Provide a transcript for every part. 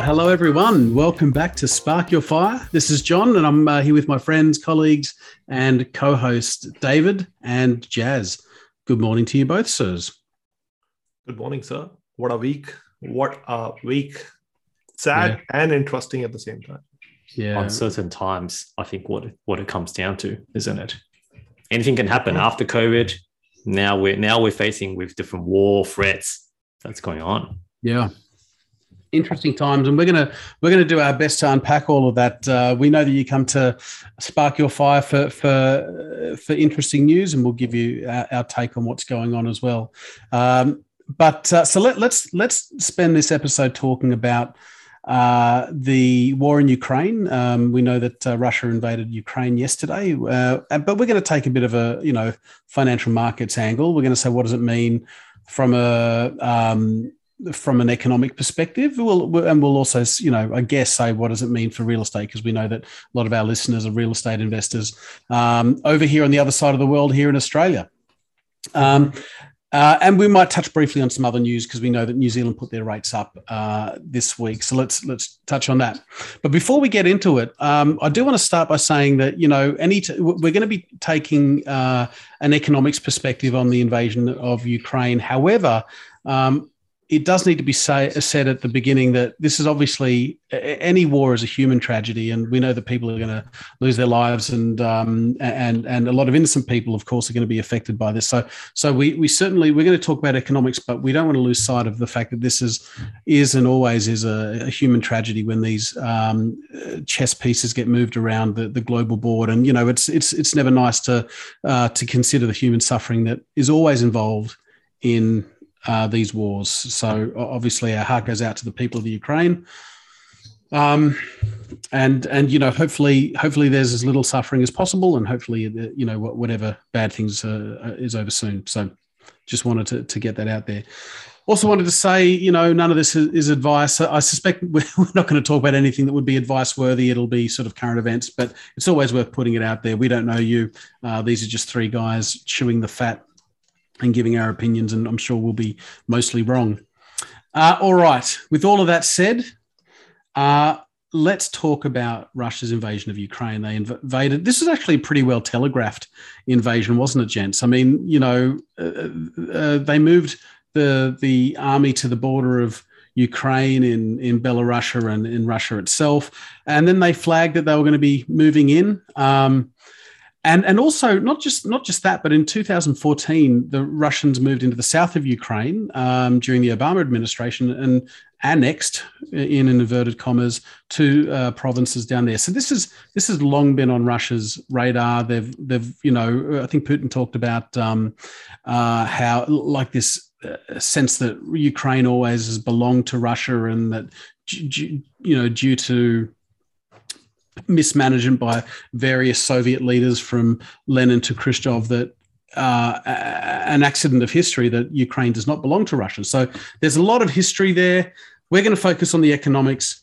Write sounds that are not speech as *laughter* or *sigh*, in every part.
All right. Hello, everyone. Welcome back to Spark Your Fire. This is John, and I'm uh, here with my friends, colleagues, and co host David and Jazz. Good morning to you both, sirs. Good morning, sir. What a week. What a week. Sad yeah. and interesting at the same time. Yeah. Uncertain times, I think what, what it comes down to, isn't it? Anything can happen after COVID. Now we're now we're facing with different war threats that's going on. Yeah interesting times, and we're gonna we're gonna do our best to unpack all of that. Uh, we know that you come to spark your fire for for for interesting news, and we'll give you our, our take on what's going on as well. Um, but uh, so let, let's let's spend this episode talking about uh, the war in Ukraine. Um, we know that uh, Russia invaded Ukraine yesterday, uh, but we're going to take a bit of a you know financial markets angle. We're going to say what does it mean from a um, from an economic perspective. We'll, and we'll also, you know, I guess say what does it mean for real estate because we know that a lot of our listeners are real estate investors um, over here on the other side of the world here in Australia. Um, uh, and we might touch briefly on some other news because we know that New Zealand put their rates up uh, this week. So let's let's touch on that. But before we get into it, um, I do want to start by saying that you know any t- we're going to be taking uh, an economics perspective on the invasion of Ukraine. However, um, it does need to be say, said at the beginning that this is obviously any war is a human tragedy, and we know that people are going to lose their lives, and um, and and a lot of innocent people, of course, are going to be affected by this. So so we we certainly we're going to talk about economics, but we don't want to lose sight of the fact that this is is and always is a, a human tragedy when these um, chess pieces get moved around the, the global board, and you know it's it's it's never nice to uh, to consider the human suffering that is always involved in uh, these wars. So obviously, our heart goes out to the people of the Ukraine. Um, and and you know, hopefully, hopefully, there's as little suffering as possible, and hopefully, uh, you know, whatever bad things uh, uh, is over soon. So, just wanted to, to get that out there. Also, wanted to say, you know, none of this is, advice. I suspect *laughs* we're not going to talk about anything that would be advice worthy. It'll be sort of current events, but it's always worth putting it out there. We don't know you. Uh, these are just three guys chewing the fat and giving our opinions, and I'm sure we'll be mostly wrong. Uh, all right. With all of that said, uh, let's talk about Russia's invasion of Ukraine. They invaded. This is actually a pretty well telegraphed invasion, wasn't it, gents? I mean, you know, uh, uh, they moved the the army to the border of Ukraine in in Belarus and in Russia itself, and then they flagged that they were going to be moving in. Um, and and also not just not just that, but in 2014, the Russians moved into the south of Ukraine um, during the Obama administration and annexed, in inverted commas, two uh, provinces down there. So this is this has long been on Russia's radar. They've they've you know I think Putin talked about um, uh, how like this uh, sense that Ukraine always has belonged to Russia and that you know due to mismanagement by various Soviet leaders from Lenin to Khrushchev that uh, an accident of history that Ukraine does not belong to Russia. So there's a lot of history there. We're going to focus on the economics.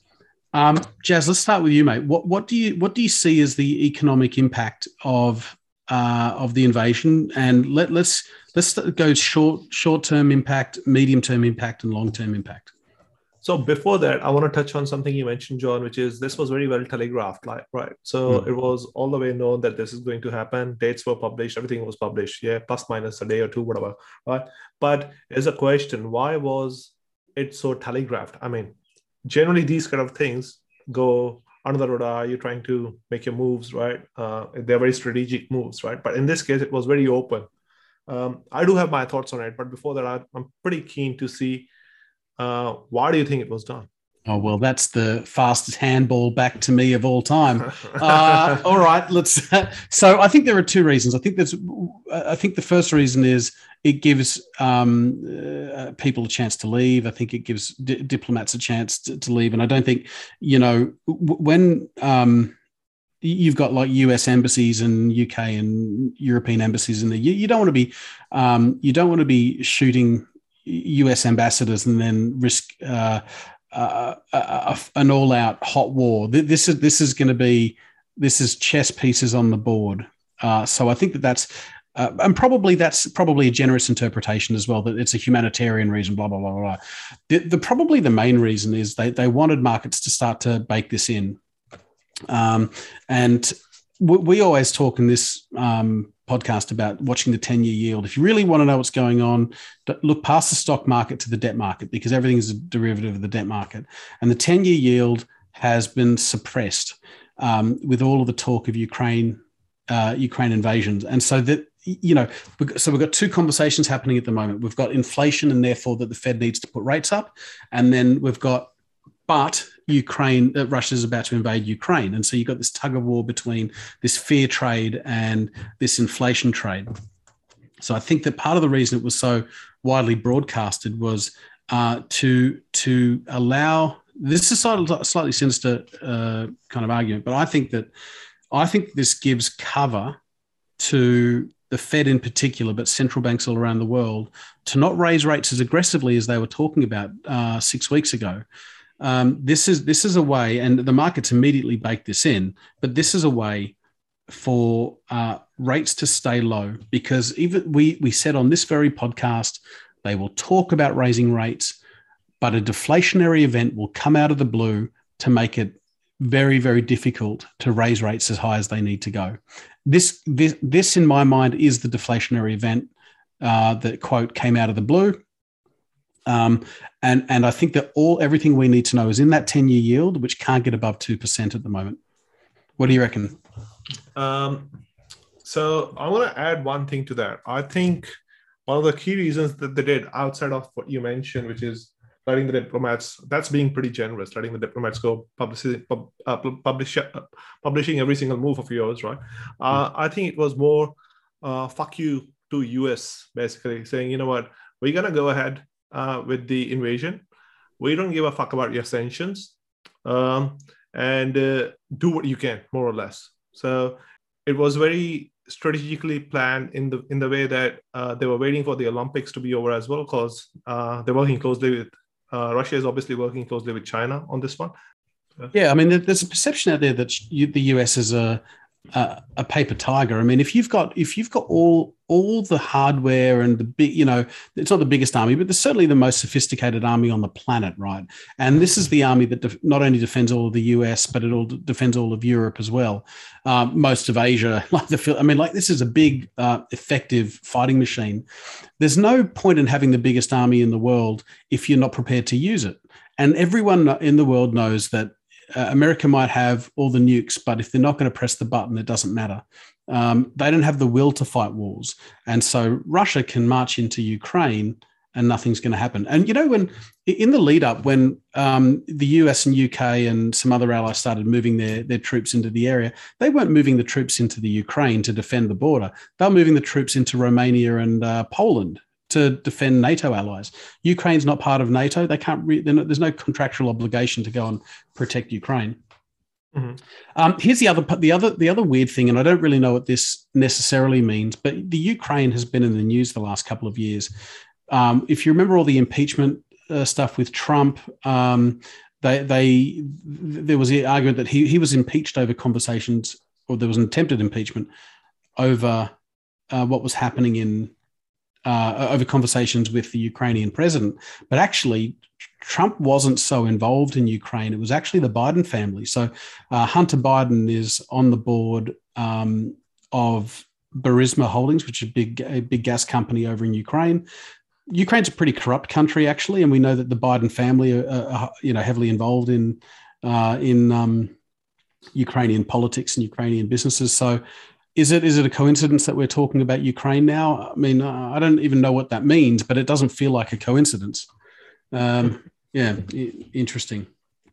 Um, Jazz, let's start with you, mate. What, what do you what do you see as the economic impact of uh, of the invasion? And let, let's let's go short short term impact, medium term impact, and long term impact. So before that, I want to touch on something you mentioned, John, which is this was very well telegraphed, like right. So mm. it was all the way known that this is going to happen. Dates were published, everything was published, yeah, plus minus a day or two, whatever. Right. But there's a question: Why was it so telegraphed? I mean, generally these kind of things go under the radar. You're trying to make your moves, right? Uh, they're very strategic moves, right? But in this case, it was very open. Um, I do have my thoughts on it, but before that, I, I'm pretty keen to see uh, why do you think it was done? Oh well, that's the fastest handball back to me of all time. Uh, *laughs* all right, let's. *laughs* so I think there are two reasons. I think there's. I think the first reason is it gives um, uh, people a chance to leave. I think it gives di- diplomats a chance to, to, leave, and I don't think you know when. Um, you've got like US embassies and UK and European embassies in there. You, you don't want to be, um, you don't want to be shooting US ambassadors and then risk uh, uh, uh, an all-out hot war. This is this is going to be this is chess pieces on the board. Uh, so I think that that's uh, and probably that's probably a generous interpretation as well that it's a humanitarian reason. Blah blah blah blah. The, the probably the main reason is they they wanted markets to start to bake this in, um, and we, we, always talk in this um, podcast about watching the 10 year yield. If you really want to know what's going on, look past the stock market to the debt market because everything is a derivative of the debt market. And the 10 year yield has been suppressed um, with all of the talk of Ukraine. Uh, Ukraine invasions, and so that you know, so we've got two conversations happening at the moment. We've got inflation, and therefore that the Fed needs to put rates up, and then we've got, but Ukraine, uh, Russia's about to invade Ukraine, and so you've got this tug of war between this fear trade and this inflation trade. So I think that part of the reason it was so widely broadcasted was uh, to to allow. This is a slightly sinister uh, kind of argument, but I think that I think this gives cover to the Fed in particular, but central banks all around the world, to not raise rates as aggressively as they were talking about uh, six weeks ago. Um, this is this is a way, and the markets immediately baked this in. But this is a way for uh, rates to stay low because even we we said on this very podcast they will talk about raising rates, but a deflationary event will come out of the blue to make it very very difficult to raise rates as high as they need to go this this this in my mind is the deflationary event uh, that quote came out of the blue. Um, and and I think that all everything we need to know is in that ten year yield, which can't get above two percent at the moment. What do you reckon? Um, so I want to add one thing to that. I think one of the key reasons that they did outside of what you mentioned, which is letting the diplomats that's being pretty generous letting the diplomats go publish, pub, uh, publish uh, publishing every single move of yours right uh, i think it was more uh, fuck you to us basically saying you know what we're going to go ahead uh, with the invasion we don't give a fuck about your sanctions um, and uh, do what you can more or less so it was very strategically planned in the in the way that uh, they were waiting for the Olympics to be over as well, because uh, they're working closely with uh, Russia is obviously working closely with China on this one. Yeah, I mean, there's a perception out there that the US is a a, a paper tiger. I mean, if you've got if you've got all all the hardware and the big, you know, it's not the biggest army, but there's certainly the most sophisticated army on the planet, right? And this is the army that def- not only defends all of the US, but it all defends all of Europe as well, um, most of Asia. *laughs* Like the, I mean, like this is a big, uh, effective fighting machine. There's no point in having the biggest army in the world if you're not prepared to use it. And everyone in the world knows that uh, America might have all the nukes, but if they're not going to press the button, it doesn't matter. Um, they don't have the will to fight wars. And so Russia can march into Ukraine and nothing's going to happen. And you know, when in the lead up, when um, the US and UK and some other allies started moving their, their troops into the area, they weren't moving the troops into the Ukraine to defend the border. They were moving the troops into Romania and uh, Poland to defend NATO allies. Ukraine's not part of NATO. They can't. Re- not, there's no contractual obligation to go and protect Ukraine. Mm-hmm. Um, here's the other the other the other weird thing, and I don't really know what this necessarily means, but the Ukraine has been in the news the last couple of years. Um, if you remember all the impeachment uh, stuff with Trump, um, they they there was the argument that he he was impeached over conversations, or there was an attempted impeachment over uh, what was happening in uh, over conversations with the Ukrainian president. But actually, Trump wasn't so involved in Ukraine. It was actually the Biden family. So uh, Hunter Biden is on the board um, of Burisma Holdings, which is a big, a big gas company over in Ukraine. Ukraine's a pretty corrupt country, actually, and we know that the Biden family are, are you know, heavily involved in uh, in um, Ukrainian politics and Ukrainian businesses. So is it is it a coincidence that we're talking about Ukraine now? I mean, uh, I don't even know what that means, but it doesn't feel like a coincidence. Um, yeah, interesting,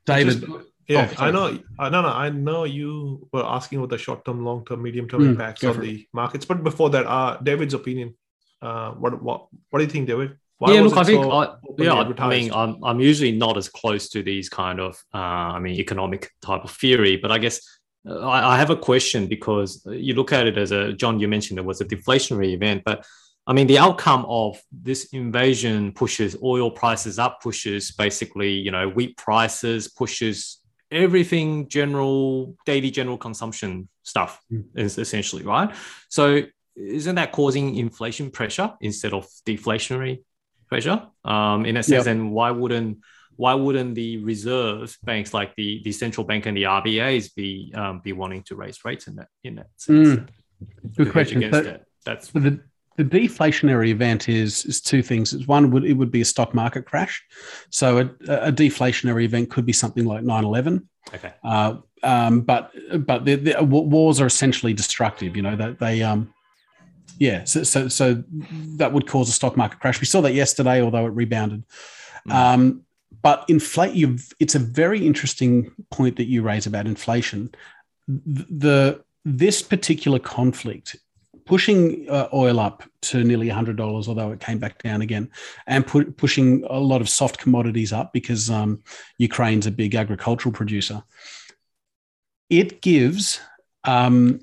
David. Just, yeah, oh, I know. Uh, no, no, I know you were asking about the short term, long term, medium term mm, impacts on the markets, but before that, uh, David's opinion. Uh, what what what do you think, David? Why yeah, look, I think, so I, yeah, I mean, I'm, I'm usually not as close to these kind of, uh, I mean, economic type of theory, but I guess I, I have a question because you look at it as a John. You mentioned it was a deflationary event, but I mean, the outcome of this invasion pushes oil prices up, pushes basically, you know, wheat prices, pushes everything general, daily general consumption stuff, mm. is essentially right. So isn't that causing inflation pressure instead of deflationary pressure? Um, in a sense, yep. and why wouldn't why wouldn't the reserve banks like the, the central bank and the RBAs be um, be wanting to raise rates in that in that sense? Mm. Good question. That, that's the the deflationary event is is two things. It's one would it would be a stock market crash. So a, a deflationary event could be something like 9-11. Okay. Uh, um, but but the, the, wars are essentially destructive. You know that they, they um yeah so, so so that would cause a stock market crash. We saw that yesterday, although it rebounded. Mm. Um, but inflate you've it's a very interesting point that you raise about inflation. The this particular conflict pushing uh, oil up to nearly $100, although it came back down again, and pu- pushing a lot of soft commodities up because um, Ukraine's a big agricultural producer. It gives um,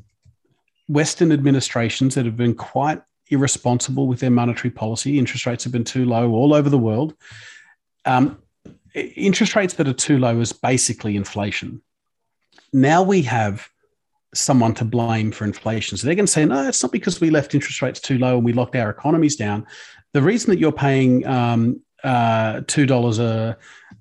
Western administrations that have been quite irresponsible with their monetary policy, interest rates have been too low all over the world. Um, interest rates that are too low is basically inflation. Now we have someone to blame for inflation. So they're going to say, no, it's not because we left interest rates too low and we locked our economies down. The reason that you're paying um, uh, two dollars a,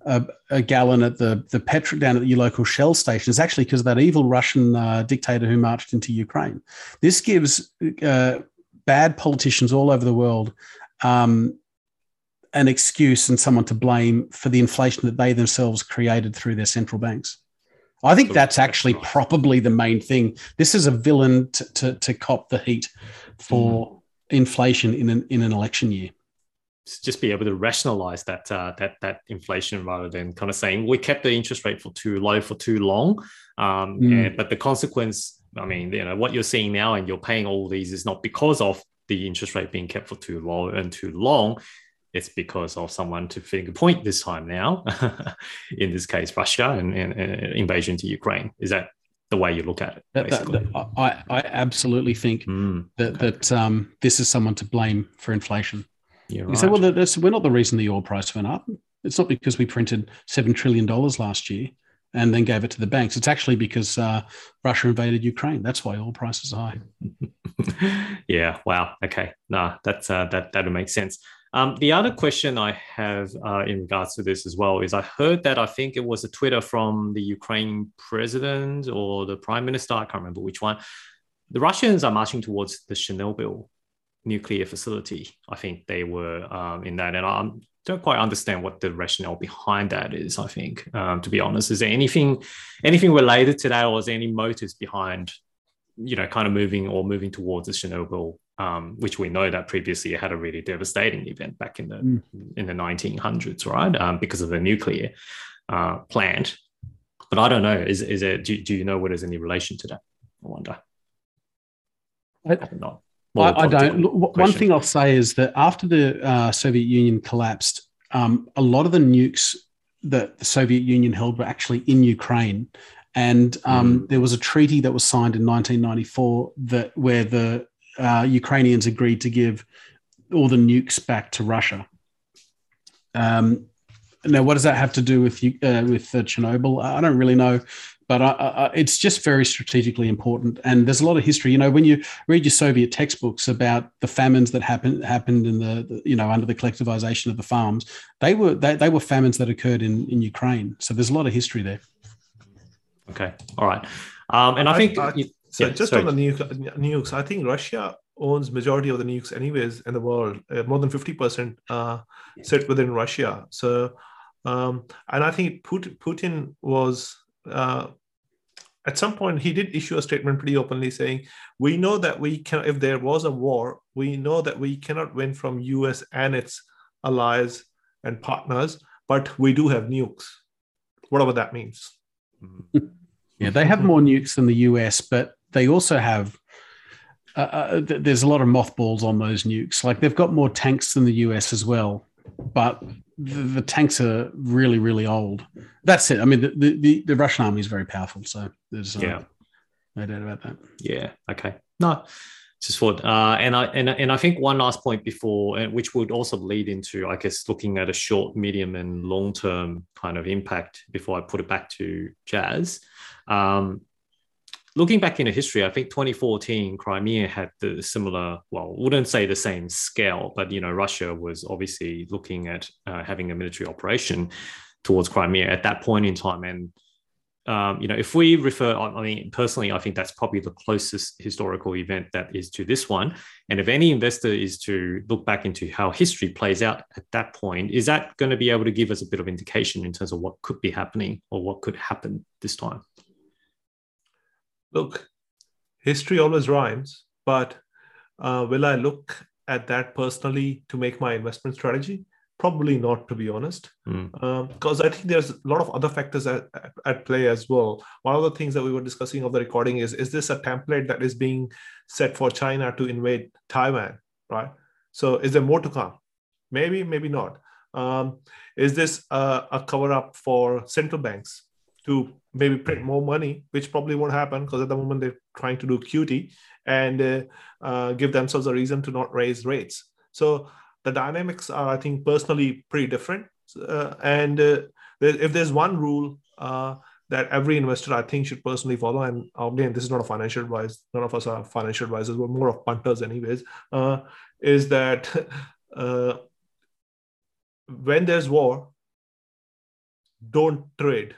a, gallon at the the petrol down at your local Shell station is actually because of that evil Russian uh, dictator who marched into Ukraine. This gives uh, bad politicians all over the world um, an excuse and someone to blame for the inflation that they themselves created through their central banks. I think that's actually probably the main thing. This is a villain to, to, to cop the heat for mm. inflation in an, in an election year. Just be able to rationalize that uh, that that inflation rather than kind of saying we kept the interest rate for too low for too long, um, mm. and, but the consequence, I mean, you know, what you're seeing now and you're paying all these is not because of the interest rate being kept for too low and too long it's because of someone to finger point this time now, *laughs* in this case, Russia and, and, and, invasion to Ukraine. Is that the way you look at it? That, that, I, I absolutely think mm, that, okay. that um, this is someone to blame for inflation. You're you right. say, well, we're not the reason the oil price went up. It's not because we printed $7 trillion last year and then gave it to the banks. It's actually because uh, Russia invaded Ukraine. That's why oil prices are high. *laughs* yeah. Wow. Okay. No, that's uh, that that would make sense. Um, the other question I have uh, in regards to this as well is I heard that I think it was a Twitter from the Ukraine president or the prime minister, I can't remember which one. The Russians are marching towards the Chernobyl nuclear facility. I think they were um, in that. And I don't quite understand what the rationale behind that is, I think, um, to be honest. Is there anything anything related to that or is there any motives behind, you know, kind of moving or moving towards the Chernobyl um, which we know that previously had a really devastating event back in the mm. in the 1900s, right? Um, because of the nuclear uh, plant. But I don't know. Is is it? Do, do you know what there's any relation to that? I wonder. I, not. I, I don't. Look, one thing I'll say is that after the uh, Soviet Union collapsed, um, a lot of the nukes that the Soviet Union held were actually in Ukraine. And um, mm. there was a treaty that was signed in 1994 that where the uh, Ukrainians agreed to give all the nukes back to Russia. Um, now, what does that have to do with uh, with uh, Chernobyl? I don't really know, but I, I, it's just very strategically important. And there's a lot of history. You know, when you read your Soviet textbooks about the famines that happened happened in the, the you know under the collectivization of the farms, they were they, they were famines that occurred in in Ukraine. So there's a lot of history there. Okay, all right, um, and I, I think. So yeah, just sorry. on the nuke, nukes, I think Russia owns majority of the nukes anyways in the world. Uh, more than fifty percent uh, sit within Russia. So, um, and I think Putin, Putin was uh, at some point he did issue a statement pretty openly saying, "We know that we can. If there was a war, we know that we cannot win from U.S. and its allies and partners, but we do have nukes, whatever that means." *laughs* Yeah, they have more nukes than the US, but they also have uh, uh there's a lot of mothballs on those nukes. Like they've got more tanks than the US as well, but the, the tanks are really, really old. That's it. I mean, the, the, the Russian army is very powerful. So there's uh, yeah. no doubt about that. Yeah. Okay. No, just for uh, and I and, and I think one last point before, uh, which would also lead into, I guess, looking at a short, medium, and long term kind of impact before I put it back to Jazz. Um, looking back into history, I think 2014 Crimea had the similar, well, wouldn't say the same scale, but you know, Russia was obviously looking at uh, having a military operation towards Crimea at that point in time, and um, you know, if we refer, I mean, personally, I think that's probably the closest historical event that is to this one. And if any investor is to look back into how history plays out at that point, is that going to be able to give us a bit of indication in terms of what could be happening or what could happen this time? Look, history always rhymes, but uh, will I look at that personally to make my investment strategy? Probably not, to be honest, because mm. um, I think there's a lot of other factors at, at play as well. One of the things that we were discussing of the recording is: is this a template that is being set for China to invade Taiwan? Right. So, is there more to come? Maybe, maybe not. Um, is this a, a cover up for central banks to maybe print more money, which probably won't happen because at the moment they're trying to do QT and uh, uh, give themselves a reason to not raise rates. So the dynamics are, I think, personally pretty different. Uh, and uh, if there's one rule uh, that every investor, I think, should personally follow, and again, this is not a financial advice. None of us are financial advisors. We're more of punters, anyways. Uh, is that *laughs* when there's war, don't trade.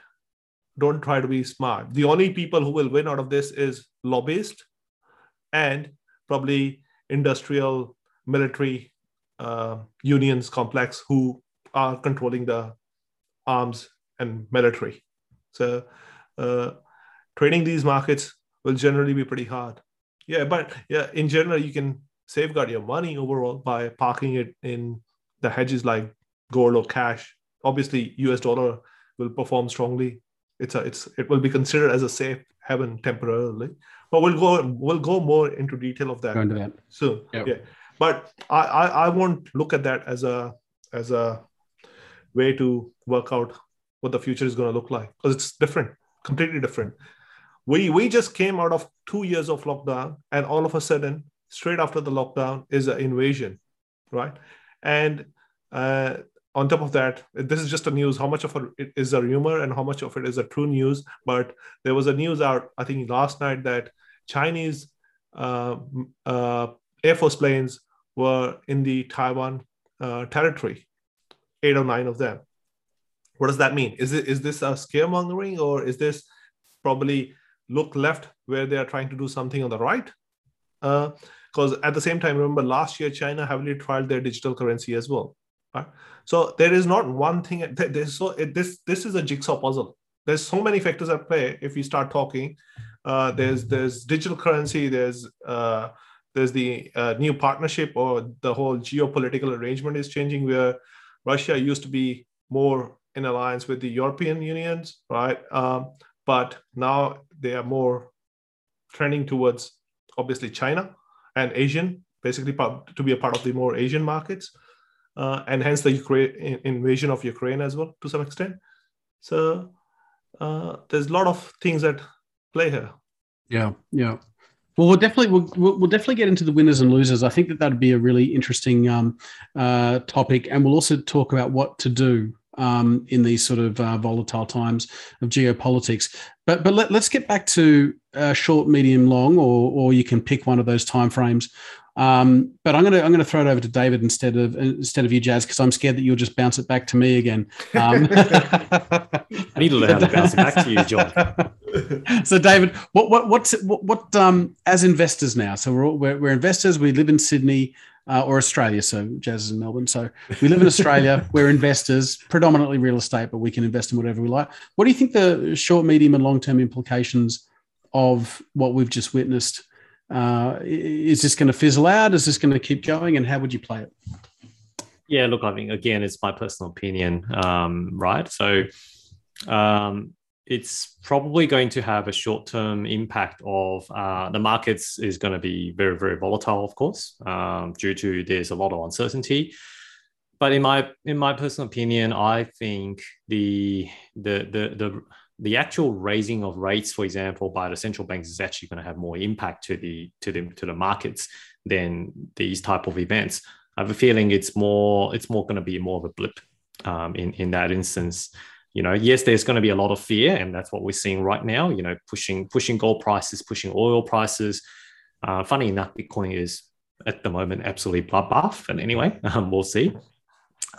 Don't try to be smart. The only people who will win out of this is lobbyists and probably industrial military uh, unions complex who are controlling the arms and military. So uh, trading these markets will generally be pretty hard. Yeah, but yeah, in general, you can safeguard your money overall by parking it in the hedges like gold or cash. Obviously, US dollar will perform strongly. It's a it's it will be considered as a safe haven temporarily. But we'll go we'll go more into detail of that, that. soon. Yep. Yeah but I, I, I won't look at that as a as a way to work out what the future is going to look like because it's different completely different we we just came out of two years of lockdown and all of a sudden straight after the lockdown is an invasion right and uh, on top of that this is just a news how much of it is a rumor and how much of it is a true news but there was a news out i think last night that chinese uh, uh, Air Force planes were in the Taiwan uh, territory, eight or nine of them. What does that mean? Is it is this a scaremongering or is this probably look left where they are trying to do something on the right? Because uh, at the same time, remember last year China heavily trialed their digital currency as well. Right? So there is not one thing. There's so it, this this is a jigsaw puzzle. There's so many factors at play. If we start talking, uh, there's there's digital currency. There's uh, there's the uh, new partnership or the whole geopolitical arrangement is changing where Russia used to be more in alliance with the European unions, right? Um, but now they are more trending towards obviously China and Asian, basically to be a part of the more Asian markets, uh, and hence the Ukraine invasion of Ukraine as well to some extent. So uh, there's a lot of things that play here. Yeah, yeah. Well, we'll definitely we'll, we'll definitely get into the winners and losers. I think that that'd be a really interesting um, uh, topic, and we'll also talk about what to do um, in these sort of uh, volatile times of geopolitics. But but let, us get back to uh, short, medium, long, or or you can pick one of those time frames. Um, but I'm gonna I'm gonna throw it over to David instead of instead of you, Jazz, because I'm scared that you'll just bounce it back to me again. Um, *laughs* I need to learn how to bounce it back to you, John. *laughs* so, David, what what what's what, what um as investors now? So we're all, we're, we're investors. We live in Sydney. Uh, or Australia. So Jazz is in Melbourne. So we live in Australia. *laughs* We're investors, predominantly real estate, but we can invest in whatever we like. What do you think the short, medium, and long term implications of what we've just witnessed uh, is this going to fizzle out? Is this going to keep going? And how would you play it? Yeah, look, I mean, again, it's my personal opinion, um, right? So um, it's probably going to have a short-term impact of uh, the markets is going to be very, very volatile, of course, um, due to there's a lot of uncertainty. But in my in my personal opinion, I think the the the the the actual raising of rates, for example, by the central banks is actually going to have more impact to the to the to the markets than these type of events. I have a feeling it's more it's more going to be more of a blip um, in in that instance. You know, yes, there's going to be a lot of fear, and that's what we're seeing right now. You know, pushing pushing gold prices, pushing oil prices. Uh, funny enough, Bitcoin is at the moment absolutely bloodbath. And anyway, *laughs* um, we'll see.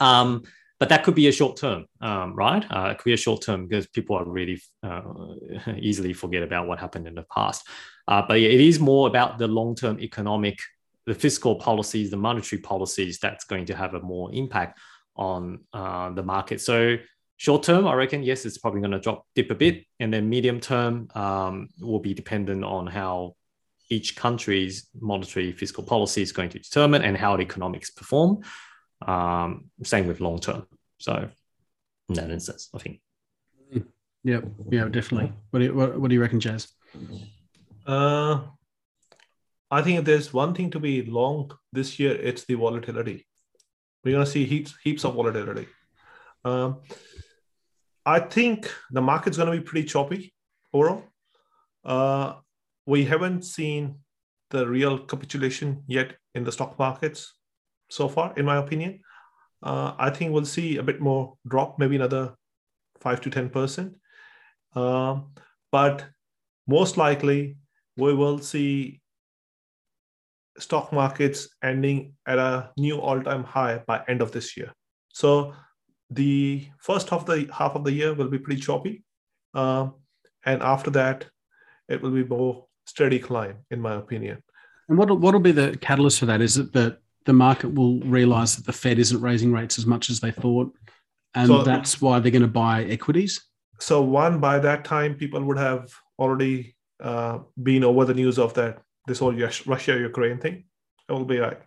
Um, but that could be a short term, um, right? Uh, it could be a short term because people are really uh, *laughs* easily forget about what happened in the past. Uh, but it is more about the long term economic, the fiscal policies, the monetary policies that's going to have a more impact on uh, the market. So short term, I reckon yes, it's probably going to drop dip a bit, and then medium term um, will be dependent on how each country's monetary fiscal policy is going to determine and how the economics perform. Um, same with long term. So, in that instance, I think. Yeah, yeah, definitely. What do you, what, what do you reckon, Jazz? Uh, I think there's one thing to be long this year. It's the volatility. We're gonna see heaps heaps of volatility. Um, I think the market's gonna be pretty choppy overall. Uh, we haven't seen the real capitulation yet in the stock markets so far, in my opinion. Uh, I think we'll see a bit more drop, maybe another five to ten percent. Uh, but most likely, we will see stock markets ending at a new all-time high by end of this year. So the first half of the half of the year will be pretty choppy, uh, and after that, it will be more steady climb, in my opinion. And what what will be the catalyst for that? Is it that the market will realize that the Fed isn't raising rates as much as they thought, and so, that's why they're going to buy equities? So one, by that time, people would have already uh, been over the news of that this whole Russia Ukraine thing. It will be like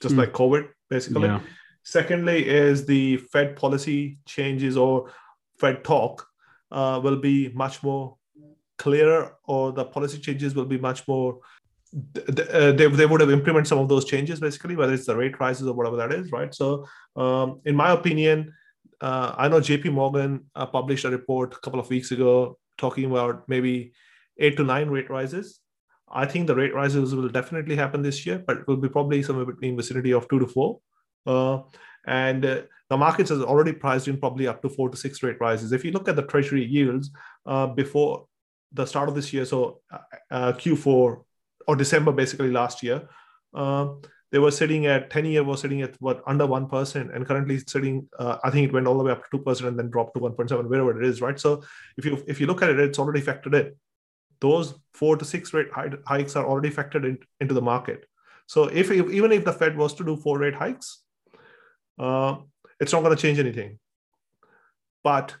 just mm. like COVID, basically. Yeah. Secondly, is the Fed policy changes or Fed talk uh, will be much more clearer or the policy changes will be much more uh, they, they would have implemented some of those changes basically whether it's the rate rises or whatever that is right? So um, in my opinion uh, i know jp morgan uh, published a report a couple of weeks ago talking about maybe eight to nine rate rises. I think the rate rises will definitely happen this year but it will be probably somewhere between vicinity of two to four and uh, the markets has already priced in probably up to four to six rate rises. If you look at the treasury yields uh, before the start of this year, so uh, uh Q4 or December, basically last year, uh, they were sitting at 10 year was sitting at what under 1% and currently sitting uh, i think it went all the way up to 2% and then dropped to 1.7 wherever it is right? So if you if you look at it it's already factored in. Those four to six rate hikes are already factored in, into the market. So if, if even if the fed was to do four rate hikes uh, it's not going to change anything but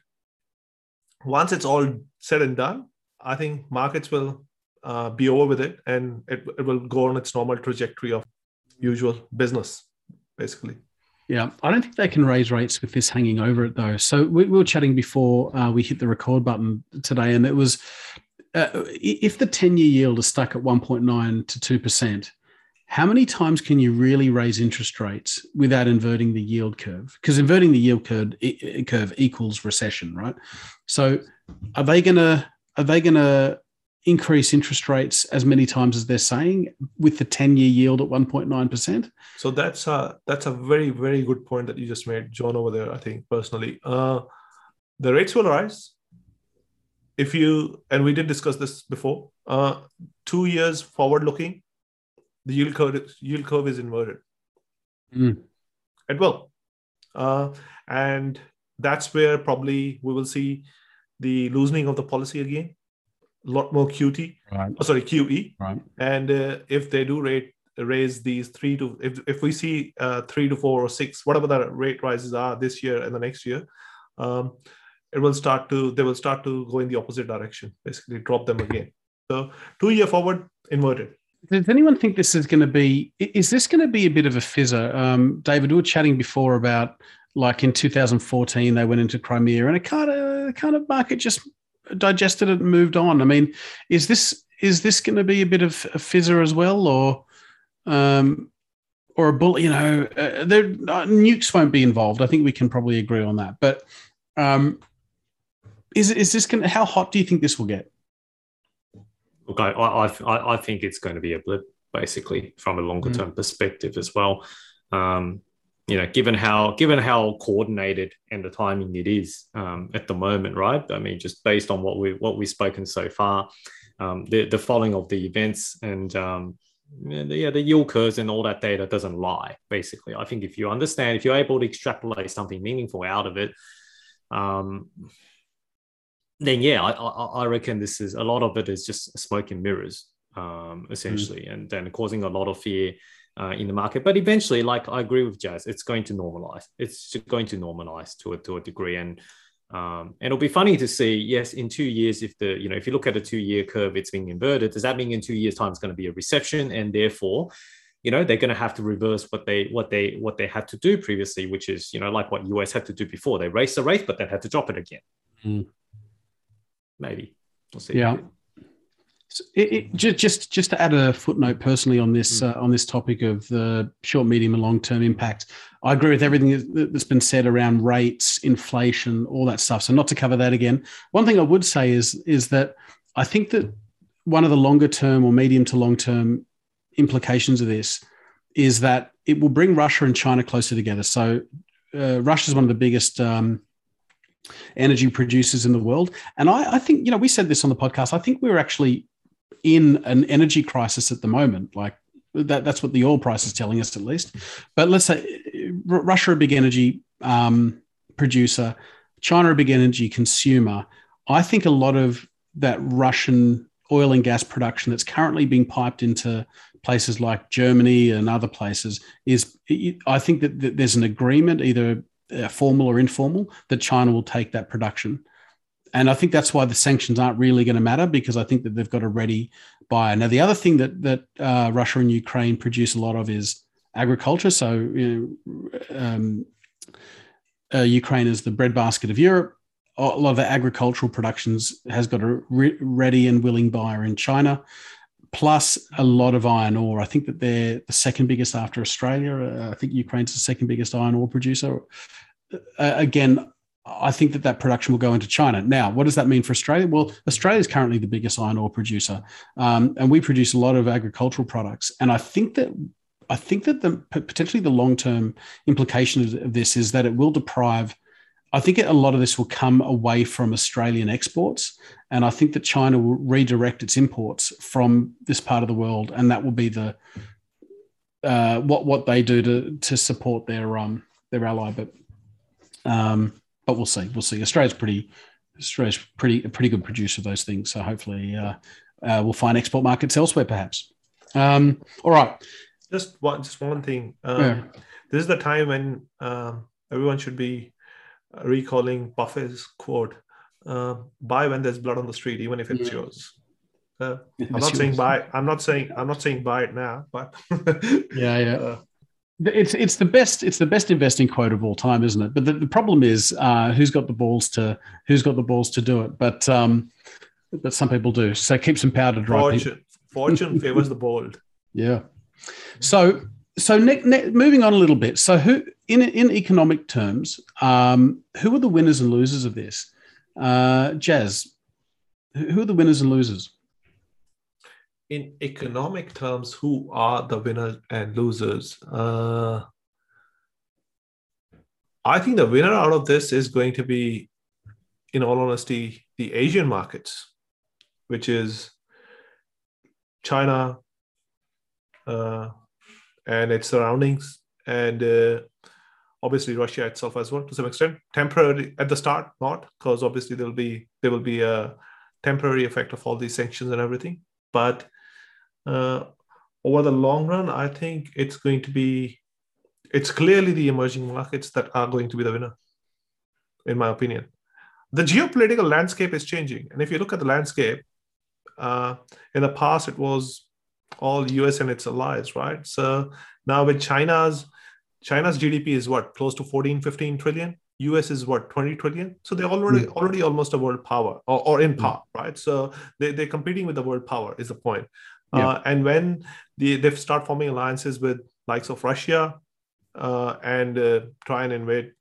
once it's all said and done I think markets will uh, be over with it and it, it will go on its normal trajectory of usual business, basically. Yeah, I don't think they can raise rates with this hanging over it though. So we, we were chatting before uh, we hit the record button today, and it was uh, if the 10 year yield is stuck at 1.9 to 2%, how many times can you really raise interest rates without inverting the yield curve? Because inverting the yield curve, curve equals recession, right? So are they to are they to increase interest rates as many times as they're saying with the 10 year yield at 1.9%? So that's a, that's a very, very good point that you just made, John, over there, I think, personally. Uh, the rates will rise. If you, and we did discuss this before, uh, two years forward looking, the yield curve, yield curve is inverted. Mm. It will. Uh, and that's where probably we will see the loosening of the policy again, a lot more QT, right. oh, sorry, QE. Right. And uh, if they do rate raise these three to if, if we see uh, three to four or six, whatever the rate rises are this year and the next year, um, it will start to they will start to go in the opposite direction, basically drop them again. So two year forward inverted. Does anyone think this is going to be? Is this going to be a bit of a fizzer? Um, David, we were chatting before about like in 2014 they went into Crimea and a kind of kind of market just digested it and moved on. I mean, is this is this going to be a bit of a fizzer as well, or um, or a bullet? You know, uh, there uh, nukes won't be involved. I think we can probably agree on that. But um, is is this going? How hot do you think this will get? Look, I I I think it's going to be a blip, basically, from a longer term mm. perspective as well. Um, you know, given how given how coordinated and the timing it is um, at the moment, right? I mean, just based on what we what we've spoken so far, um, the the following of the events and um, yeah, the yield curves and all that data doesn't lie. Basically, I think if you understand, if you're able to extrapolate something meaningful out of it, um, then yeah, I, I, reckon this is a lot of it is just smoke and mirrors, um, essentially, mm. and then causing a lot of fear uh, in the market. But eventually, like I agree with Jazz, it's going to normalize. It's going to normalize to a to a degree, and um, and it'll be funny to see. Yes, in two years, if the you know if you look at a two year curve, it's being inverted. Does that mean in two years' time it's going to be a recession, and therefore, you know, they're going to have to reverse what they what they what they had to do previously, which is you know like what US had to do before. They raised the rate, but then had to drop it again. Mm. Maybe we'll see. Yeah. It, it, just just to add a footnote personally on this mm. uh, on this topic of the short, medium, and long term impact, I agree with everything that's been said around rates, inflation, all that stuff. So not to cover that again. One thing I would say is is that I think that one of the longer term or medium to long term implications of this is that it will bring Russia and China closer together. So uh, Russia is one of the biggest um, energy producers in the world, and I, I think you know we said this on the podcast. I think we're actually in an energy crisis at the moment. Like that, that's what the oil price is telling us, at least. But let's say Russia, a big energy um, producer, China, a big energy consumer. I think a lot of that Russian oil and gas production that's currently being piped into places like Germany and other places is, I think that, there's an agreement, either uh, formal or informal, that China will take that production. And I think that's why the sanctions aren't really going to matter because I think that they've got a ready buyer. Now, the other thing that that uh, Russia and Ukraine produce a lot of is agriculture. So, you know, um, uh, Ukraine is the breadbasket of Europe. A lot of the agricultural productions has got a re- ready and willing buyer in China, plus a lot of iron ore. I think that they're the second biggest after Australia. Uh, I think Ukraine's the second biggest iron ore producer. Uh, again, I think that that production will go into China. Now, what does that mean for Australia? Well, Australia is currently the biggest iron ore producer, um, and we produce a lot of agricultural products. And I think that I think that the potentially the long term implication of this is that it will deprive. I think a lot of this will come away from Australian exports, and I think that China will redirect its imports from this part of the world, and that will be the uh, what what they do to to support their um their ally. But um, but we'll see. We'll see. Australia's pretty Australia's pretty a pretty good producer of those things. So hopefully uh, uh, we'll find export markets elsewhere, perhaps. Um, all right. Just one, just one thing. Um, yeah. This is the time when um, everyone should be recalling Buffett's quote: uh, "Buy when there's blood on the street, even if it's yeah. yours." Uh, I'm not saying buy. I'm not saying. I'm not saying buy it now, but yeah, yeah. *laughs* It's it's the best it's the best investing quote of all time, isn't it? But the, the problem is uh, who's got the balls to who's got the balls to do it. But um, but some people do. So keep some powder dry. Fortune, fortune favors the bold. *laughs* Yeah. So so ne- ne- moving on a little bit. So who in in economic terms, um, who are the winners and losers of this? Uh, Jazz, who are the winners and losers? In economic terms, who are the winners and losers? Uh, I think the winner out of this is going to be, in all honesty, the Asian markets, which is China uh, and its surroundings, and uh, obviously Russia itself as well to some extent. Temporary at the start, not because obviously there'll be there will be a temporary effect of all these sanctions and everything, but uh, over the long run, I think it's going to be, it's clearly the emerging markets that are going to be the winner, in my opinion. The geopolitical landscape is changing. And if you look at the landscape, uh, in the past, it was all US and its allies, right? So now with China's, China's GDP is what, close to 14, 15 trillion? US is what 20 trillion. So they're already mm. already almost a world power or, or in hmm. power, mm. right? So they, they're competing with the world power is the point. Yeah. Uh, and when the, they start forming alliances with likes of Russia uh, and uh, try and invade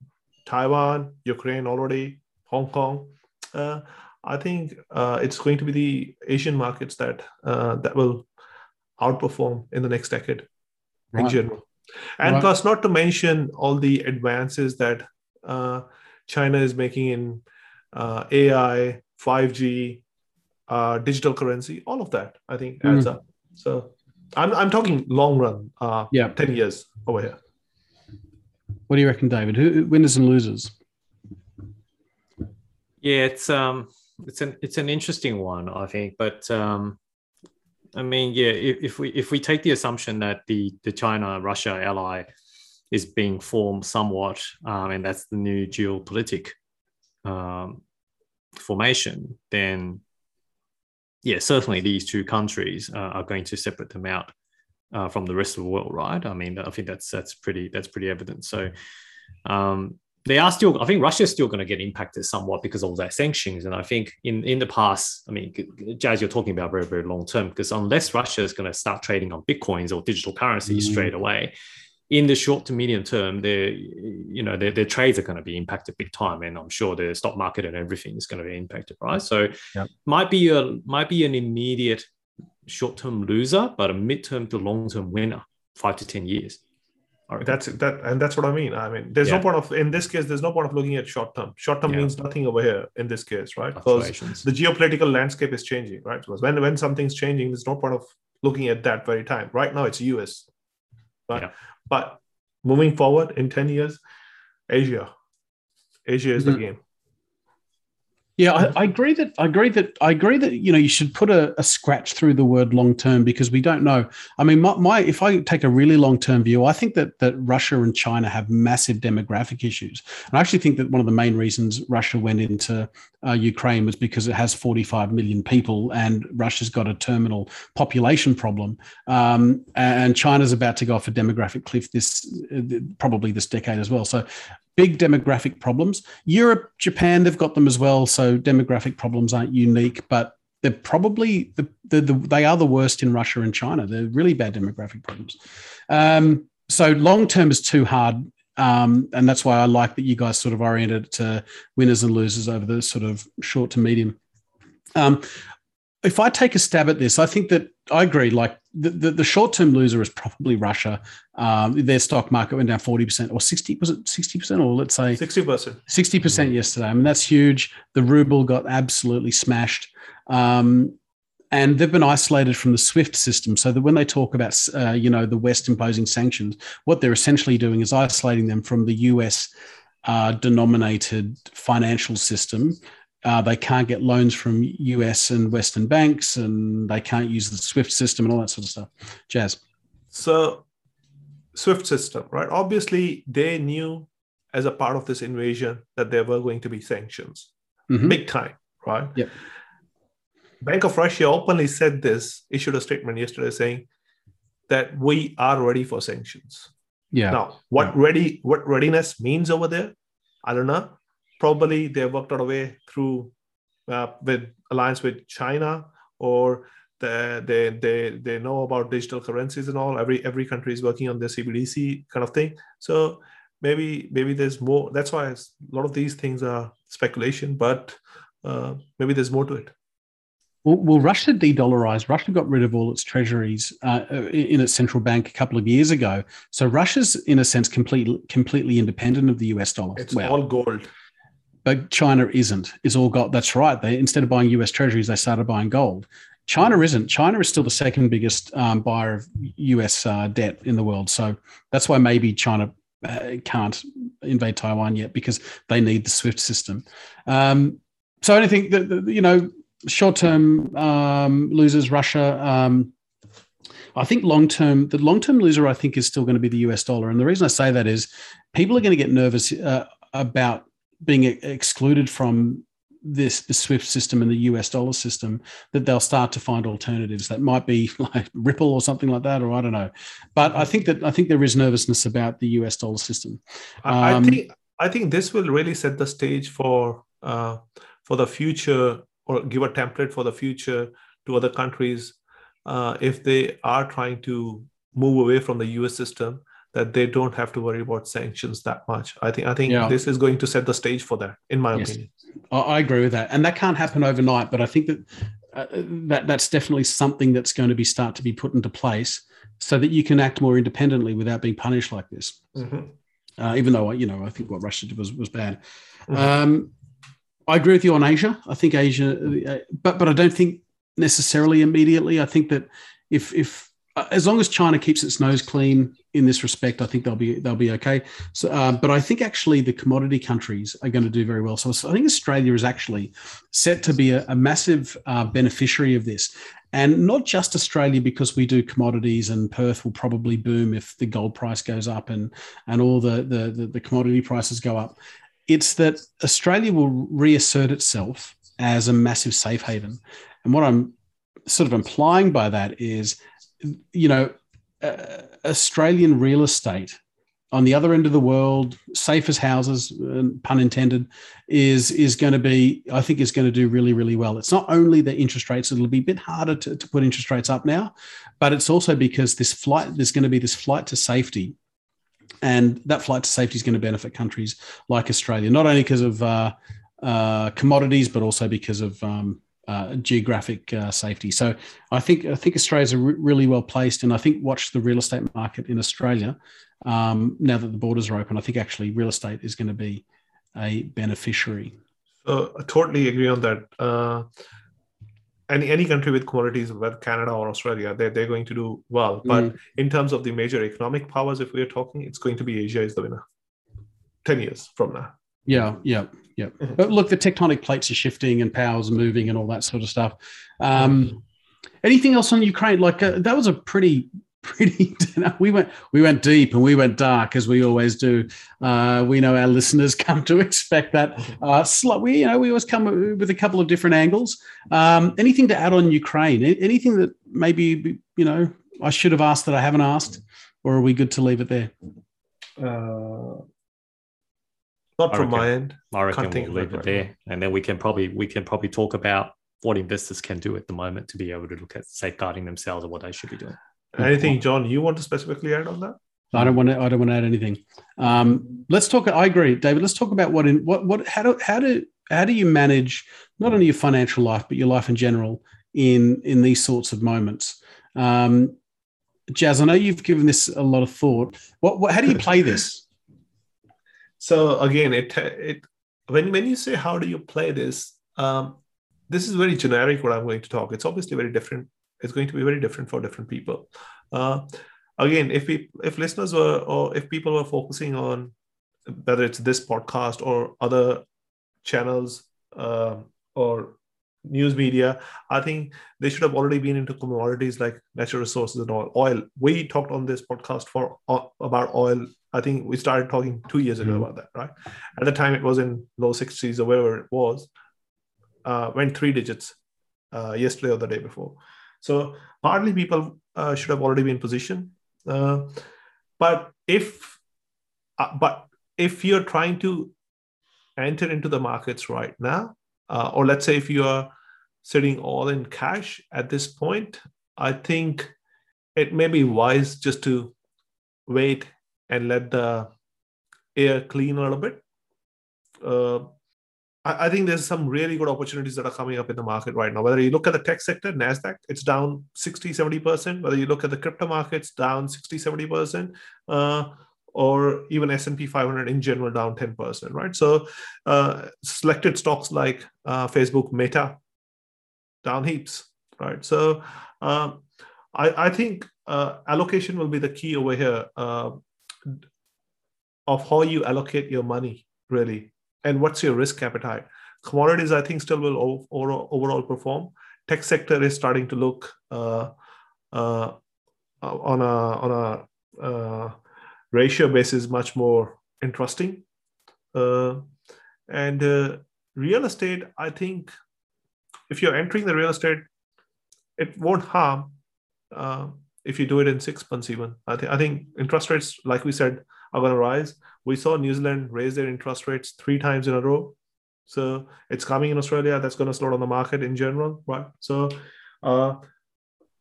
Taiwan, Ukraine already, Hong Kong, uh, I think uh, it's going to be the Asian markets that uh, that will outperform in the next decade right. in general. And right. plus, not to mention all the advances that uh, China is making in uh, AI, 5G, uh, digital currency, all of that, I think adds mm. up. So I'm, I'm talking long run, uh, yeah. 10 years over here. What do you reckon, David? Who winners and losers? Yeah, it's um, it's an it's an interesting one, I think. But um, I mean, yeah, if, if we if we take the assumption that the the China Russia ally is being formed somewhat, um, and that's the new geopolitic um, formation, then yeah, certainly these two countries uh, are going to separate them out uh, from the rest of the world, right? I mean, I think that's that's pretty that's pretty evident. So um, they are still. I think Russia is still going to get impacted somewhat because of their sanctions. And I think in in the past, I mean, Jazz, you're talking about very very long term because unless Russia is going to start trading on bitcoins or digital currency mm. straight away, in the short to medium term, their you know their, their trades are going to be impacted big time, and I'm sure the stock market and everything is going to be impacted, right? Mm-hmm. So yep. might be a might be an immediate short term loser, but a midterm to long term winner, five to ten years. That's that, and that's what I mean. I mean, there's yeah. no point of in this case. There's no point of looking at short term. Short term yeah. means nothing over here in this case, right? Because the geopolitical landscape is changing, right? Because when when something's changing, there's no point of looking at that very time. Right now, it's US, right? Yeah. But moving forward in 10 years, Asia. Asia is mm-hmm. the game. Yeah, I, I, agree that I agree that I agree that you know you should put a, a scratch through the word long term because we don't know. I mean, my, my if I take a really long term view, I think that that Russia and China have massive demographic issues, and I actually think that one of the main reasons Russia went into uh, Ukraine was because it has 45 million people, and Russia's got a terminal population problem, um, and China's about to go off a demographic cliff this uh, probably this decade as well. So big demographic problems. Europe, Japan, they've got them as well. So demographic problems aren't unique, but they're probably the, the, the they are the worst in Russia and China. They're really bad demographic problems. Um, so long term is too hard. Um, and that's why I like that you guys sort of oriented to winners and losers over the sort of short to medium. Um, if I take a stab at this, I think that I agree. Like the, the, the short term loser is probably Russia. Um, their stock market went down 40% or 60, was it 60% or let's say 60%? 60% yesterday. I mean, that's huge. The ruble got absolutely smashed. Um, and they've been isolated from the SWIFT system, so that when they talk about, uh, you know, the West imposing sanctions, what they're essentially doing is isolating them from the US uh, denominated financial system, uh, they can't get loans from US and Western banks, and they can't use the SWIFT system and all that sort of stuff. Jazz. So, SWIFT system, right? Obviously, they knew as a part of this invasion that there were going to be sanctions, mm-hmm. big time, right? Yep. Bank of Russia openly said this, issued a statement yesterday saying that we are ready for sanctions. Yeah. Now, what yeah. ready, what readiness means over there, I don't know probably they worked out a way through uh, with alliance with China or the, they they they know about digital currencies and all. Every every country is working on their CBDC kind of thing. So maybe maybe there's more. That's why a lot of these things are speculation, but uh, maybe there's more to it. Well, well, Russia de-dollarized. Russia got rid of all its treasuries uh, in its central bank a couple of years ago. So Russia's, in a sense, completely completely independent of the US dollar. It's well, all gold but China isn't. Is all gold. That's right. They instead of buying U.S. Treasuries, they started buying gold. China isn't. China is still the second biggest um, buyer of U.S. Uh, debt in the world. So that's why maybe China uh, can't invade Taiwan yet because they need the SWIFT system. Um, so I think that you know short-term um, losers, Russia. Um, I think long-term, the long-term loser, I think, is still going to be the US dollar. And the reason I say that is people are going to get nervous uh, about being excluded from this the Swift system and the US dollar system, that they'll start to find alternatives. That might be *laughs* like Ripple or something like that, or I don't know. But I think that I think there is nervousness about the US dollar system. Um, I think I think this will really set the stage for uh, for the future, or give a template for the future to other countries uh, if they are trying to move away from the US system that they don't have to worry about sanctions that much. I think I think yeah. this is going to set the stage for that, in my yes. opinion. I agree with that, and that can't happen overnight. But I think that uh, that that's definitely something that's going to be start to be put into place so that you can act more independently without being punished like this. Mm-hmm. Uh, even though you know, I think what Russia did was was bad. Mm-hmm. Um, I agree with you on Asia. I think Asia, uh, but but I don't think necessarily immediately. I think that if if uh, as long as China keeps its nose clean in this respect, I think they'll be they'll be okay. So, uh, but I think actually the commodity countries are going to do very well. So, I think Australia is actually set to be a, a massive uh, beneficiary of this, and not just Australia because we do commodities, and Perth will probably boom if the gold price goes up and and all the the, the, the commodity prices go up. It's that Australia will reassert itself as a massive safe haven, and what I'm sort of implying by that is you know, uh, Australian real estate on the other end of the world, safe as houses, pun intended, is is going to be, I think, is going to do really, really well. It's not only the interest rates; it'll be a bit harder to, to put interest rates up now, but it's also because this flight, there's going to be this flight to safety, and that flight to safety is going to benefit countries like Australia, not only because of uh, uh, commodities, but also because of um, uh, geographic uh, safety. So I think I think Australia's re- really well placed, and I think watch the real estate market in Australia um, now that the borders are open. I think actually real estate is going to be a beneficiary. So I totally agree on that. Uh, any any country with commodities, whether Canada or Australia, they're, they're going to do well. But mm. in terms of the major economic powers, if we are talking, it's going to be Asia is the winner. Ten years from now. Yeah, yeah. Yeah. Mm-hmm. But look, the tectonic plates are shifting and powers are moving and all that sort of stuff. Um, anything else on Ukraine? Like uh, that was a pretty *laughs* pretty we went we went deep and we went dark as we always do uh, we know our listeners *laughs* come to expect that mm-hmm. uh, sl- we you know we always come with a couple of different angles um, anything to add on ukraine anything that maybe you know i should have asked that i haven't asked or are we good to leave it there uh, not from my end. I reckon we'll leave it right there, now. and then we can probably we can probably talk about what investors can do at the moment to be able to look at safeguarding themselves and what they should be doing. Anything, John, you want to specifically add on that? I don't want to. I don't want to add anything. Um, let's talk. I agree, David. Let's talk about what in what what how do how do how do you manage not only your financial life but your life in general in in these sorts of moments. Um, Jazz, I know you've given this a lot of thought. What, what how do you play this? So again, it it when when you say how do you play this, um, this is very generic. What I'm going to talk. It's obviously very different. It's going to be very different for different people. Uh, again, if we if listeners were or if people were focusing on whether it's this podcast or other channels uh, or news media, I think they should have already been into commodities like natural resources and oil. Oil. We talked on this podcast for uh, about oil. I think we started talking two years ago mm-hmm. about that, right? At the time, it was in low 60s or wherever it was. Uh, went three digits uh, yesterday or the day before. So partly people uh, should have already been in position. Uh, but if uh, but if you're trying to enter into the markets right now, uh, or let's say if you are sitting all in cash at this point, I think it may be wise just to wait and let the air clean a little bit. Uh, I, I, think there's some really good opportunities that are coming up in the market right now. Whether you look at the tech sector, NASDAQ, it's down 60, 70%. Whether you look at the crypto markets, down 60, 70%. Uh, or even S&P 500 in general down 10%, right? So uh, selected stocks like uh, Facebook, Meta, down heaps, right? So um, I, I, think uh, allocation will be the key over here uh, of how you allocate your money, really, and what's your risk appetite. Commodities, I think, still will overall, overall perform. Tech sector is starting to look uh, uh, on a on a ratio base is much more interesting. Uh, and uh, real estate, I think, if you're entering the real estate, it won't harm uh, if you do it in six months even. I, th- I think interest rates, like we said, are going to rise. We saw New Zealand raise their interest rates three times in a row. So it's coming in Australia. That's going to slow down the market in general, right? So uh,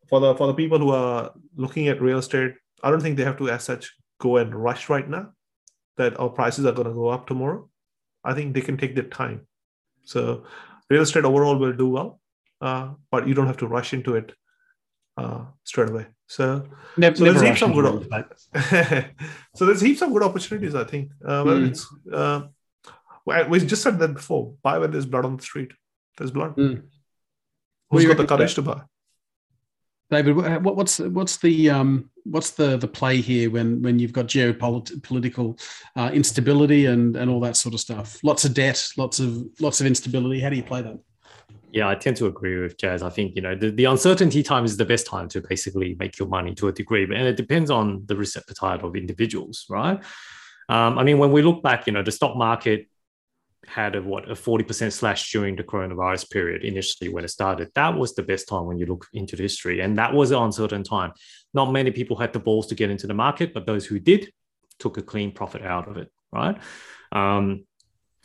for the for the people who are looking at real estate, I don't think they have to as such go and rush right now that our prices are going to go up tomorrow. I think they can take their time. So real estate overall will do well, uh, but you don't have to rush into it uh, straight away. So, never, so there's heaps of good. *laughs* so there's heaps of good opportunities. I think. Uh, well, mm. it's uh, we just said that before. Buy when there's blood on the street. There's blood. Mm. Who's got the courage to buy? David, what's what's the um, what's the the play here when when you've got geopolitical uh, instability and and all that sort of stuff? Lots of debt, lots of lots of instability. How do you play that? Yeah, I tend to agree with Jazz. I think you know the, the uncertainty time is the best time to basically make your money to a degree, and it depends on the risk appetite of individuals, right? Um, I mean, when we look back, you know, the stock market had a what a 40% slash during the coronavirus period initially when it started. That was the best time when you look into the history and that was an uncertain time. Not many people had the balls to get into the market but those who did took a clean profit out of it right? Um,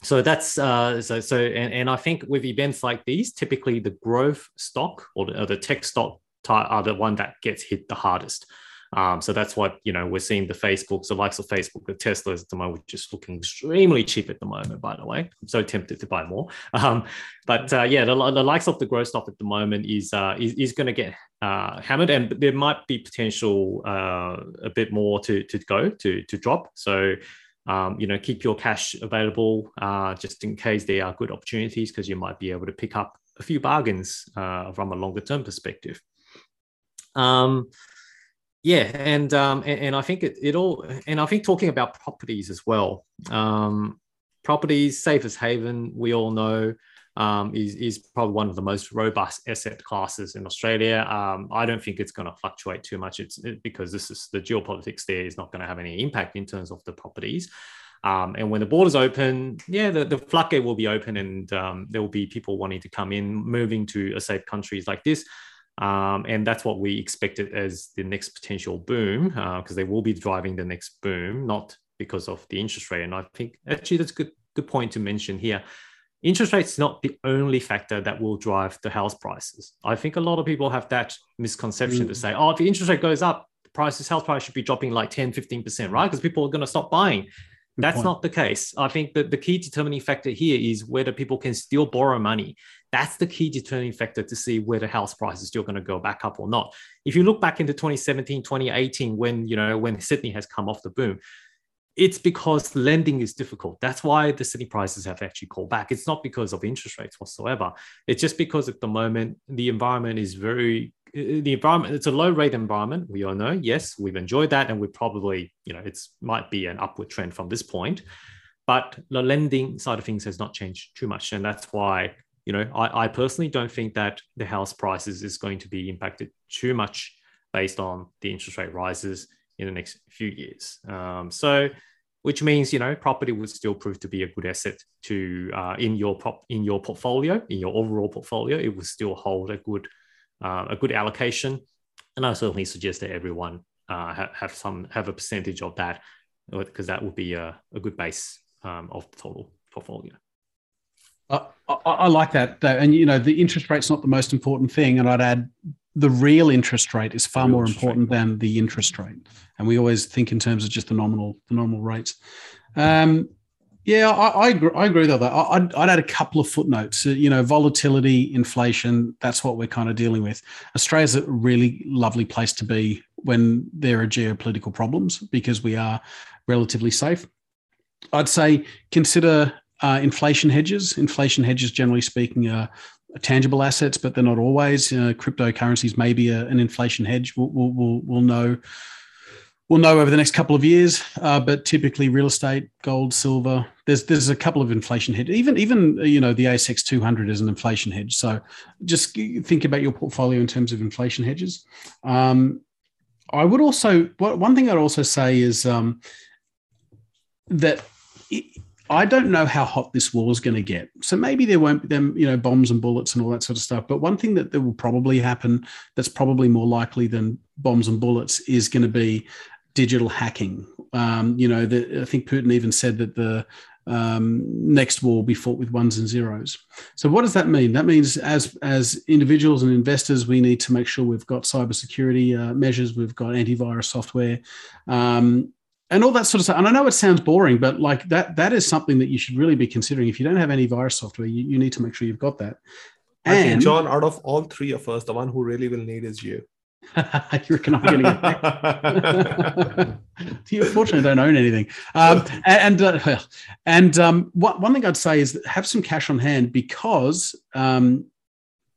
so that's uh, so so and, and i think with events like these typically the growth stock or the, or the tech stock type are the one that gets hit the hardest um, so that's what you know we're seeing the Facebooks, the likes of Facebook, the Teslas at the moment, just looking extremely cheap at the moment. By the way, I'm so tempted to buy more. *laughs* Um, but uh, yeah, the, the, likes of the growth stock at the moment is uh, is, is going to get uh, hammered, and there might be potential uh, a bit more to to go to to drop. So. Um, you know, keep your cash available uh, just in case there are good opportunities because you might be able to pick up a few bargains uh, from a longer term perspective. Um, yeah, and um, and, and I think it, it all, and I think talking about properties as well. Um, properties, safe as haven, we all know, um, is is probably one of the most robust asset classes in Australia. Um, I don't think it's going to fluctuate too much. It's it, because this is the geopolitics there is not going to have any impact in terms of the properties. Um, and when the borders open, yeah, the, the floodgate will be open and um, there will be people wanting to come in, moving to a safe countries like this. Um, and that's what we expected as the next potential boom, because uh, they will be driving the next boom, not because of the interest rate. And I think actually that's a good, good point to mention here. Interest rates not the only factor that will drive the house prices. I think a lot of people have that misconception mm. to say, oh, if the interest rate goes up, the prices, house price should be dropping like 10, 15%, right? Because people are going to stop buying. That's not the case. I think that the key determining factor here is whether people can still borrow money. That's the key determining factor to see whether house price is still going to go back up or not. If you look back into 2017, 2018, when you know when Sydney has come off the boom, it's because lending is difficult. That's why the city prices have actually called back. It's not because of interest rates whatsoever. It's just because at the moment the environment is very the environment. It's a low rate environment. We all know. Yes, we've enjoyed that, and we probably you know it's might be an upward trend from this point. But the lending side of things has not changed too much, and that's why you know I, I personally don't think that the house prices is going to be impacted too much based on the interest rate rises in the next few years. Um, so, which means you know property would still prove to be a good asset to uh, in your prop in your portfolio in your overall portfolio. It will still hold a good uh, a good allocation, and I certainly suggest that everyone uh, have, have some have a percentage of that because that would be a, a good base um, of the total portfolio. I, I, like that, though. and you know the interest rate's not the most important thing, and I'd add the real interest rate is far more important rate. than the interest rate. And we always think in terms of just the nominal, the normal rates. Um, yeah, I, I, agree, I agree that. I'd, I'd add a couple of footnotes. Uh, you know, volatility, inflation, that's what we're kind of dealing with. Australia's a really lovely place to be when there are geopolitical problems because we are relatively safe. I'd say consider uh, inflation hedges. Inflation hedges, generally speaking, are tangible assets, but they're not always. Uh, cryptocurrencies may be a, an inflation hedge. We'll, we'll, we'll, know. We'll know over the next couple of years, uh, but typically real estate, gold, silver. There's there's a couple of inflation hedge. Even even you know the ASX 200 is an inflation hedge. So just think about your portfolio in terms of inflation hedges. Um, I would also one thing I'd also say is um, that I don't know how hot this war is going to get. So maybe there won't be them, you know, bombs and bullets and all that sort of stuff. But one thing that, that will probably happen that's probably more likely than bombs and bullets is going to be digital hacking. Um, you know, the, I think Putin even said that the um, next war will be fought with ones and zeros. So what does that mean? That means as as individuals and investors, we need to make sure we've got cybersecurity uh, measures, we've got antivirus software, um, and all that sort of stuff. And I know it sounds boring, but like that, that is something that you should really be considering. If you don't have any virus software, you, you need to make sure you've got that. I and, think John, out of all three of us, the one who really will need is you. *laughs* you reckon I'm getting *laughs* it? *laughs* you fortunately don't own anything. Um, and uh, and um, one, one thing I'd say is have some cash on hand because um,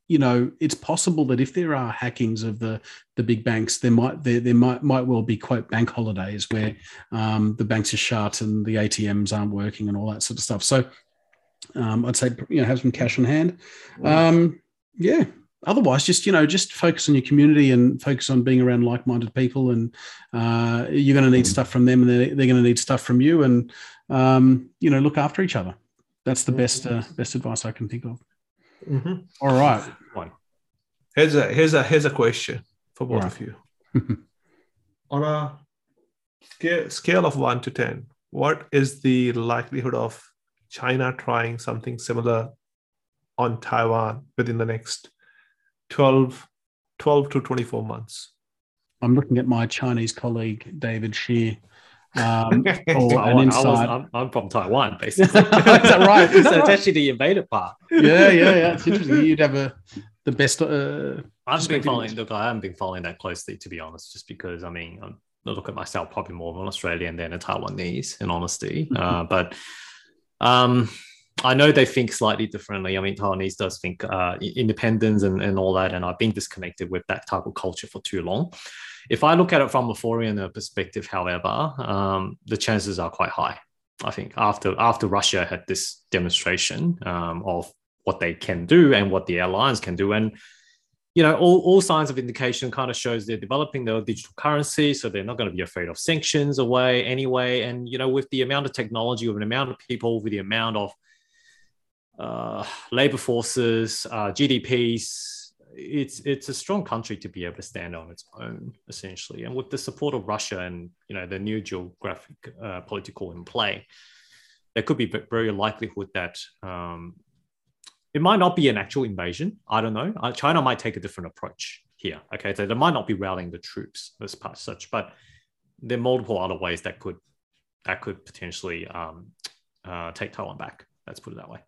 you know it's possible that if there are hackings of the the big banks, there might there, there might might well be quote bank holidays where um, the banks are shut and the ATMs aren't working and all that sort of stuff. So um, I'd say you know have some cash on hand. Um, yeah, otherwise just you know just focus on your community and focus on being around like-minded people and uh, you're going to need stuff from them and they're, they're going to need stuff from you and um, you know look after each other. That's the best uh, best advice i can think of mm-hmm. All right one here's a here's a here's a question for both right. of you *laughs* on a scale, scale of 1 to 10 what is the likelihood of china trying something similar on taiwan within the next 12, 12 to 24 months. I'm looking at my Chinese colleague, David Shi. Um, *laughs* or an insight. I'm, I'm, from Taiwan, *laughs* basically. Is that right? *laughs* Is that actually the invaded part. Yeah, yeah, yeah. It's interesting. You'd have a the best. Uh, I've been following. Look, I haven't been following that closely, to be honest, just because I mean, I look at myself probably more of an Australian than a Taiwanese, in honesty. Uh, but um, I know they think slightly differently. I mean, Taiwanese does think uh, independence and, and all that, and I've been disconnected with that type of culture for too long. If I look at it from a foreigner perspective, however, um, the chances are quite high. I think after after Russia had this demonstration um, of what they can do and what the alliance can do, and you know, all, all signs of indication kind of shows they're developing their digital currency, so they're not going to be afraid of sanctions away anyway. And you know, with the amount of technology, with the amount of people, with the amount of uh, labor forces, uh, GDPs. It's it's a strong country to be able to stand on its own, essentially, and with the support of Russia and you know the new geographic uh, political in play, there could be very likelihood that um, it might not be an actual invasion. I don't know. Uh, China might take a different approach here. Okay, so they might not be rallying the troops as part such, but there are multiple other ways that could that could potentially um, uh, take Taiwan back. Let's put it that way.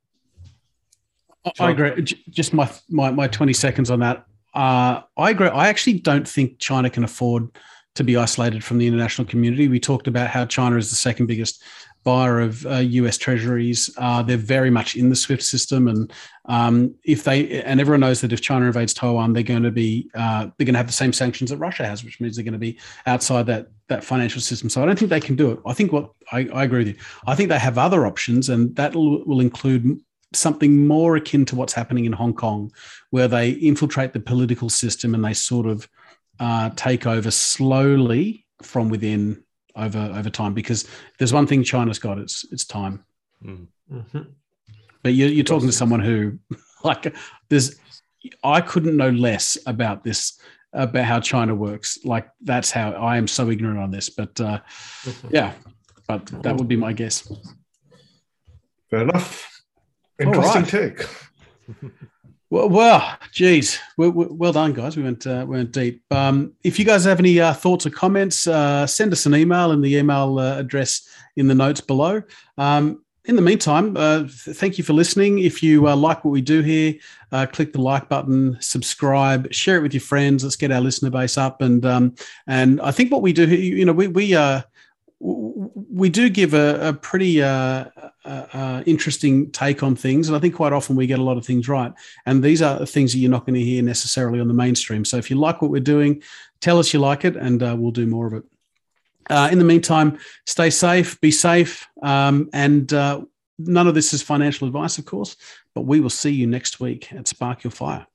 I agree. Just my, my, my 20 seconds on that. Uh, I agree. I actually don't think China can afford to be isolated from the international community. We talked about how China is the second biggest buyer of uh, US treasuries. Uh, they're very much in the SWIFT system, and um, if they and everyone knows that if China invades Taiwan, they're going to be uh, they're going to have the same sanctions that Russia has, which means they're going to be outside that that financial system. So I don't think they can do it. I think what I, I agree with you. I think they have other options, and that will include something more akin to what's happening in Hong Kong, where they infiltrate the political system and they sort of uh, take over slowly from within over over time. Because there's one thing China's got it's it's time. Mm-hmm. But you're, you're talking to someone who, *laughs* like, there's I couldn't know less about this about how China works. Like that's how I am so ignorant on this. But uh, mm-hmm. yeah, but that would be my guess. Fair enough. Interesting right. take. *laughs* Well, well, geez, well, well done, guys. We went uh, went deep. Um, if you guys have any uh, thoughts or comments, uh, send us an email in the email uh, address in the notes below. Um, in the meantime, uh, th- thank you for listening. If you uh, like what we do here, click the like button, subscribe, share it with your friends. Let's get our listener base up. And um, and I think what we do, here, you know, we we we do give a, a pretty uh, uh, uh, interesting take on things, and I think quite often we get a lot of things right. And these are things that you're not going to hear necessarily on the mainstream. So if you like what we're doing, tell us you like it, and uh, we'll do more of it. Uh, in the meantime, stay safe, be safe, um, and uh, none of this is financial advice, of course. But we will see you next week at Spark Your Fire.